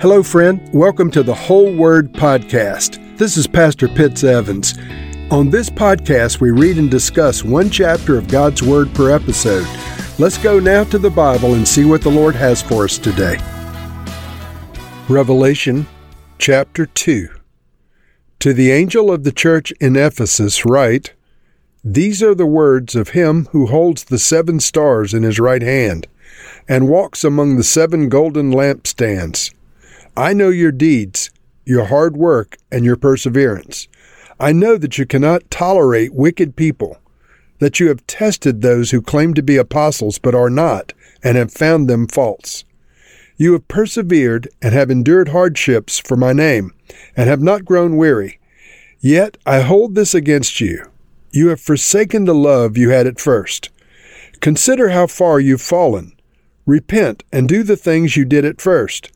Hello, friend. Welcome to the Whole Word Podcast. This is Pastor Pitts Evans. On this podcast, we read and discuss one chapter of God's Word per episode. Let's go now to the Bible and see what the Lord has for us today. Revelation chapter 2. To the angel of the church in Ephesus, write These are the words of him who holds the seven stars in his right hand and walks among the seven golden lampstands. I know your deeds, your hard work, and your perseverance. I know that you cannot tolerate wicked people, that you have tested those who claim to be apostles but are not, and have found them false. You have persevered and have endured hardships for my name, and have not grown weary. Yet I hold this against you. You have forsaken the love you had at first. Consider how far you've fallen. Repent and do the things you did at first.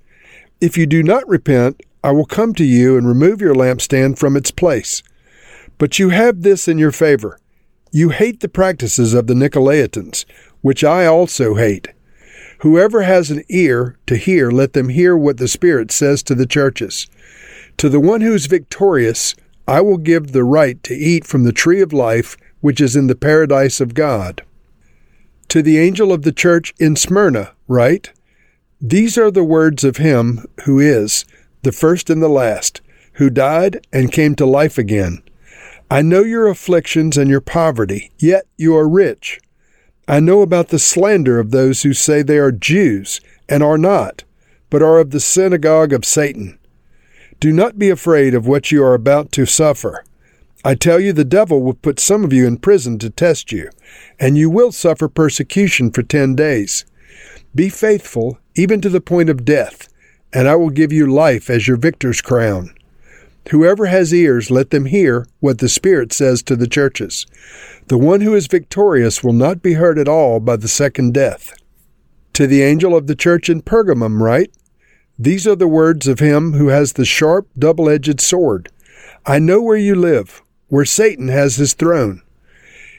If you do not repent, I will come to you and remove your lampstand from its place. But you have this in your favor. You hate the practices of the Nicolaitans, which I also hate. Whoever has an ear to hear, let them hear what the Spirit says to the churches. To the one who is victorious, I will give the right to eat from the tree of life which is in the paradise of God. To the angel of the church in Smyrna, write These are the words of him who is, the first and the last, who died and came to life again. I know your afflictions and your poverty, yet you are rich. I know about the slander of those who say they are Jews and are not, but are of the synagogue of Satan. Do not be afraid of what you are about to suffer. I tell you, the devil will put some of you in prison to test you, and you will suffer persecution for ten days. Be faithful, even to the point of death, and I will give you life as your victor's crown. Whoever has ears, let them hear what the Spirit says to the churches. The one who is victorious will not be hurt at all by the second death. To the angel of the church in Pergamum, write These are the words of him who has the sharp, double edged sword. I know where you live where Satan has his throne.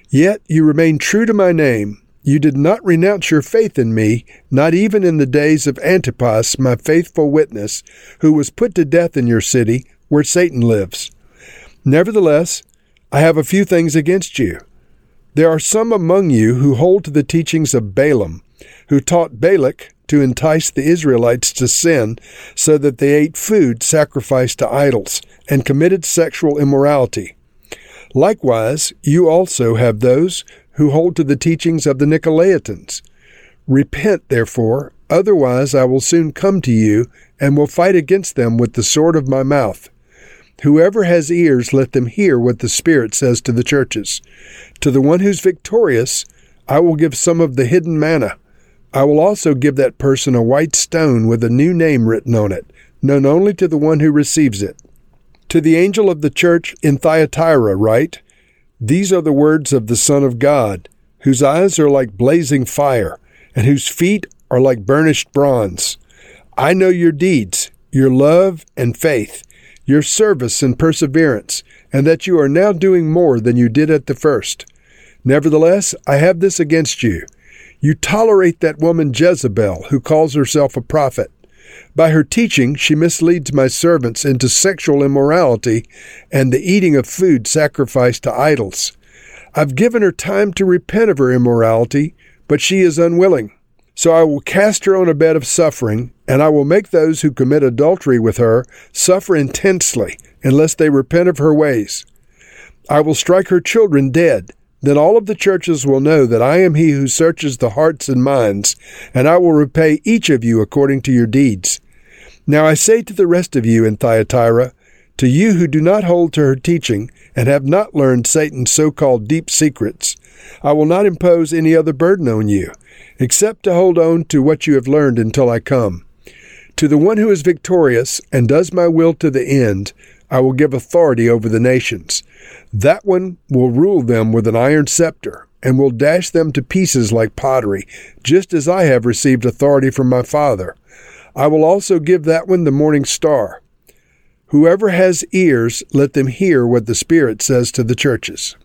Yet you remain true to my name. You did not renounce your faith in me, not even in the days of Antipas, my faithful witness, who was put to death in your city, where Satan lives. Nevertheless, I have a few things against you. There are some among you who hold to the teachings of Balaam, who taught Balak to entice the Israelites to sin so that they ate food sacrificed to idols and committed sexual immorality. Likewise, you also have those who hold to the teachings of the Nicolaitans. Repent, therefore, otherwise I will soon come to you and will fight against them with the sword of my mouth. Whoever has ears, let them hear what the Spirit says to the churches. To the one who's victorious, I will give some of the hidden manna. I will also give that person a white stone with a new name written on it, known only to the one who receives it. To the angel of the church in Thyatira, write These are the words of the Son of God, whose eyes are like blazing fire, and whose feet are like burnished bronze. I know your deeds, your love and faith, your service and perseverance, and that you are now doing more than you did at the first. Nevertheless, I have this against you. You tolerate that woman Jezebel, who calls herself a prophet. By her teaching, she misleads my servants into sexual immorality and the eating of food sacrificed to idols. I've given her time to repent of her immorality, but she is unwilling. So I will cast her on a bed of suffering, and I will make those who commit adultery with her suffer intensely, unless they repent of her ways. I will strike her children dead, then all of the churches will know that I am he who searches the hearts and minds, and I will repay each of you according to your deeds. Now I say to the rest of you in Thyatira, to you who do not hold to her teaching, and have not learned Satan's so called deep secrets, I will not impose any other burden on you, except to hold on to what you have learned until I come. To the one who is victorious and does my will to the end, I will give authority over the nations. That one will rule them with an iron scepter, and will dash them to pieces like pottery, just as I have received authority from my Father. I will also give that one the morning star. Whoever has ears, let them hear what the Spirit says to the churches.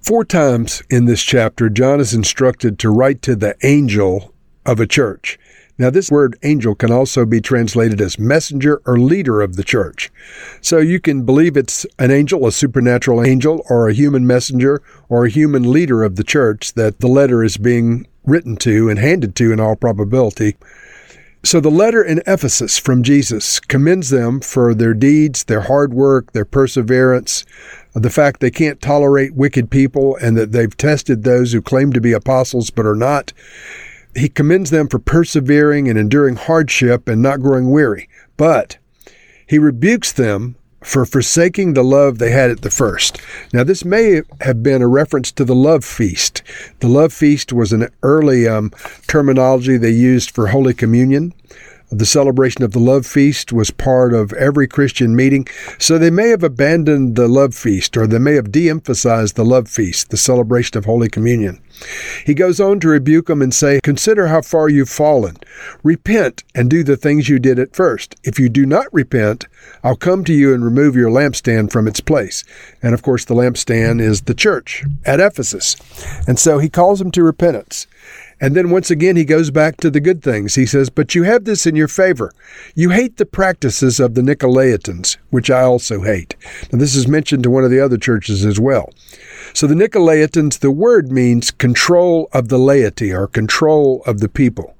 Four times in this chapter, John is instructed to write to the angel of a church. Now, this word angel can also be translated as messenger or leader of the church. So you can believe it's an angel, a supernatural angel, or a human messenger, or a human leader of the church that the letter is being written to and handed to in all probability. So the letter in Ephesus from Jesus commends them for their deeds, their hard work, their perseverance, the fact they can't tolerate wicked people, and that they've tested those who claim to be apostles but are not. He commends them for persevering and enduring hardship and not growing weary. But he rebukes them for forsaking the love they had at the first. Now, this may have been a reference to the love feast. The love feast was an early um, terminology they used for Holy Communion. The celebration of the love feast was part of every Christian meeting, so they may have abandoned the love feast or they may have de emphasized the love feast, the celebration of Holy Communion. He goes on to rebuke them and say, Consider how far you've fallen. Repent and do the things you did at first. If you do not repent, I'll come to you and remove your lampstand from its place. And of course, the lampstand is the church at Ephesus. And so he calls them to repentance. And then once again, he goes back to the good things. He says, But you have this in your favor. You hate the practices of the Nicolaitans, which I also hate. Now, this is mentioned to one of the other churches as well. So, the Nicolaitans, the word means control of the laity or control of the people.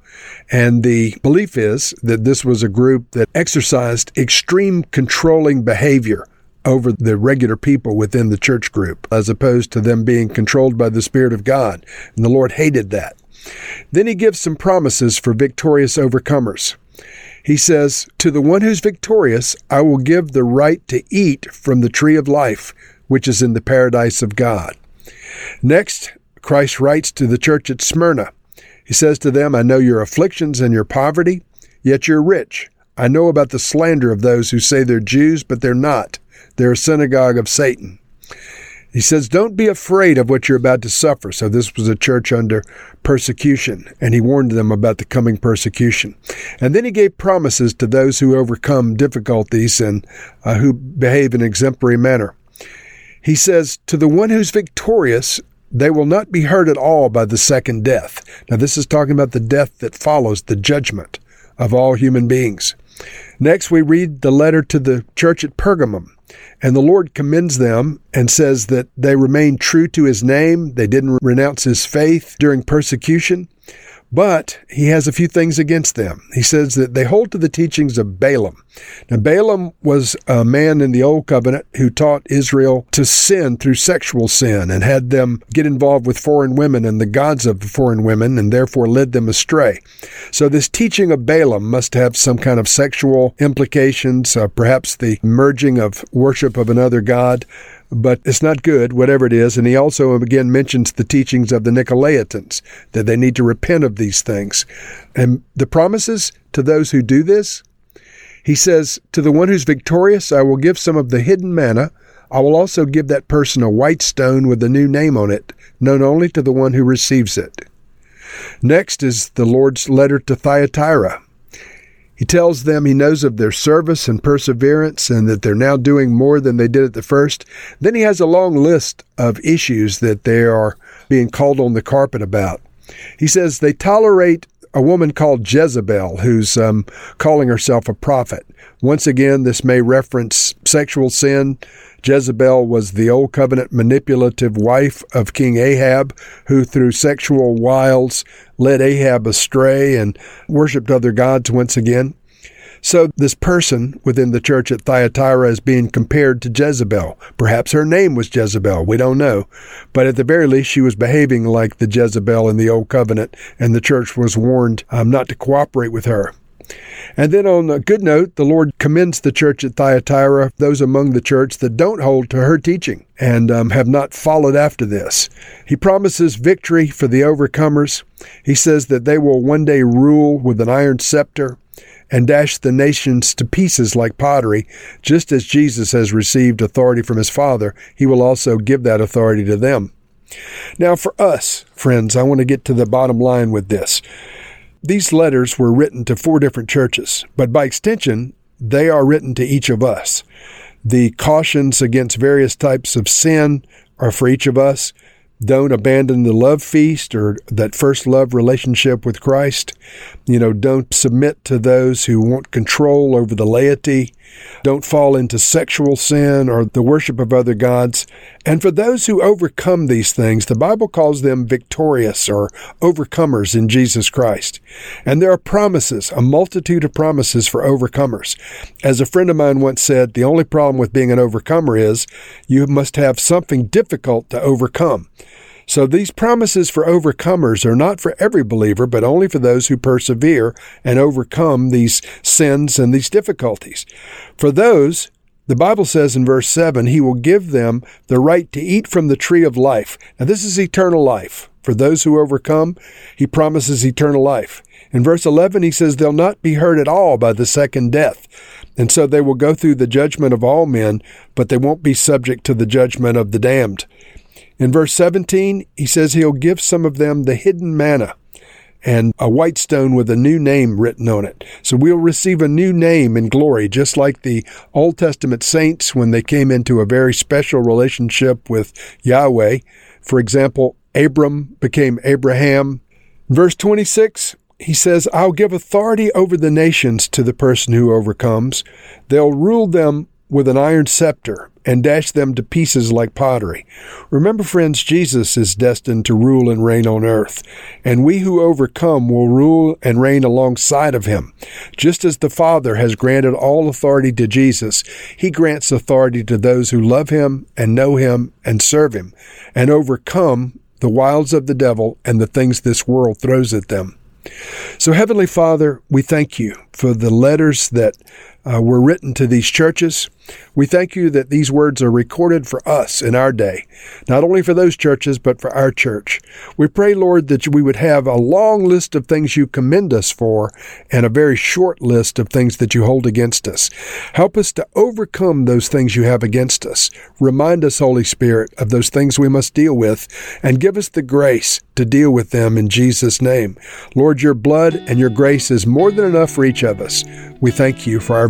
And the belief is that this was a group that exercised extreme controlling behavior over the regular people within the church group, as opposed to them being controlled by the Spirit of God. And the Lord hated that. Then he gives some promises for victorious overcomers. He says, To the one who's victorious, I will give the right to eat from the tree of life, which is in the paradise of God. Next, Christ writes to the church at Smyrna. He says to them, I know your afflictions and your poverty, yet you're rich. I know about the slander of those who say they're Jews, but they're not. They're a synagogue of Satan. He says, Don't be afraid of what you're about to suffer. So, this was a church under persecution, and he warned them about the coming persecution. And then he gave promises to those who overcome difficulties and uh, who behave in exemplary manner. He says, To the one who's victorious, they will not be hurt at all by the second death. Now, this is talking about the death that follows the judgment of all human beings. Next, we read the letter to the church at Pergamum. And the Lord commends them and says that they remained true to his name. They didn't renounce his faith during persecution. But he has a few things against them. He says that they hold to the teachings of Balaam. Now, Balaam was a man in the Old Covenant who taught Israel to sin through sexual sin and had them get involved with foreign women and the gods of the foreign women and therefore led them astray. So, this teaching of Balaam must have some kind of sexual implications, uh, perhaps the merging of worship of another god but it's not good, whatever it is. And he also again mentions the teachings of the Nicolaitans, that they need to repent of these things. And the promises to those who do this, he says, To the one who's victorious, I will give some of the hidden manna. I will also give that person a white stone with a new name on it, known only to the one who receives it. Next is the Lord's letter to Thyatira. He tells them he knows of their service and perseverance and that they're now doing more than they did at the first. Then he has a long list of issues that they are being called on the carpet about. He says they tolerate a woman called Jezebel who's um, calling herself a prophet. Once again, this may reference sexual sin. Jezebel was the old covenant manipulative wife of King Ahab, who through sexual wiles led Ahab astray and worshiped other gods once again. So, this person within the church at Thyatira is being compared to Jezebel. Perhaps her name was Jezebel, we don't know. But at the very least, she was behaving like the Jezebel in the Old Covenant, and the church was warned um, not to cooperate with her. And then on a good note, the Lord commends the church at Thyatira, those among the church that don't hold to her teaching and um, have not followed after this. He promises victory for the overcomers. He says that they will one day rule with an iron scepter and dash the nations to pieces like pottery, just as Jesus has received authority from his Father, he will also give that authority to them. Now, for us, friends, I want to get to the bottom line with this. These letters were written to four different churches, but by extension, they are written to each of us. The cautions against various types of sin are for each of us. Don't abandon the love feast or that first love relationship with Christ. You know, don't submit to those who want control over the laity. Don't fall into sexual sin or the worship of other gods. And for those who overcome these things, the Bible calls them victorious or overcomers in Jesus Christ. And there are promises, a multitude of promises for overcomers. As a friend of mine once said, the only problem with being an overcomer is you must have something difficult to overcome. So these promises for overcomers are not for every believer, but only for those who persevere and overcome these sins and these difficulties. For those, the Bible says in verse 7, He will give them the right to eat from the tree of life. Now, this is eternal life. For those who overcome, He promises eternal life. In verse 11, He says they'll not be hurt at all by the second death. And so they will go through the judgment of all men, but they won't be subject to the judgment of the damned. In verse 17, he says he'll give some of them the hidden manna and a white stone with a new name written on it. So we'll receive a new name in glory, just like the Old Testament saints when they came into a very special relationship with Yahweh. For example, Abram became Abraham. Verse 26, he says, I'll give authority over the nations to the person who overcomes. They'll rule them with an iron scepter and dash them to pieces like pottery. Remember, friends, Jesus is destined to rule and reign on earth, and we who overcome will rule and reign alongside of him. Just as the Father has granted all authority to Jesus, he grants authority to those who love him and know him and serve him and overcome the wiles of the devil and the things this world throws at them. So, Heavenly Father, we thank you for the letters that uh, were written to these churches. We thank you that these words are recorded for us in our day, not only for those churches, but for our church. We pray, Lord, that we would have a long list of things you commend us for and a very short list of things that you hold against us. Help us to overcome those things you have against us. Remind us, Holy Spirit, of those things we must deal with and give us the grace to deal with them in Jesus' name. Lord, your blood and your grace is more than enough for each of us. We thank you for our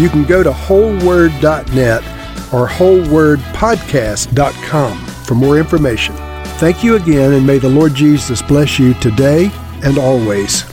you can go to wholeword.net or wholewordpodcast.com for more information. Thank you again, and may the Lord Jesus bless you today and always.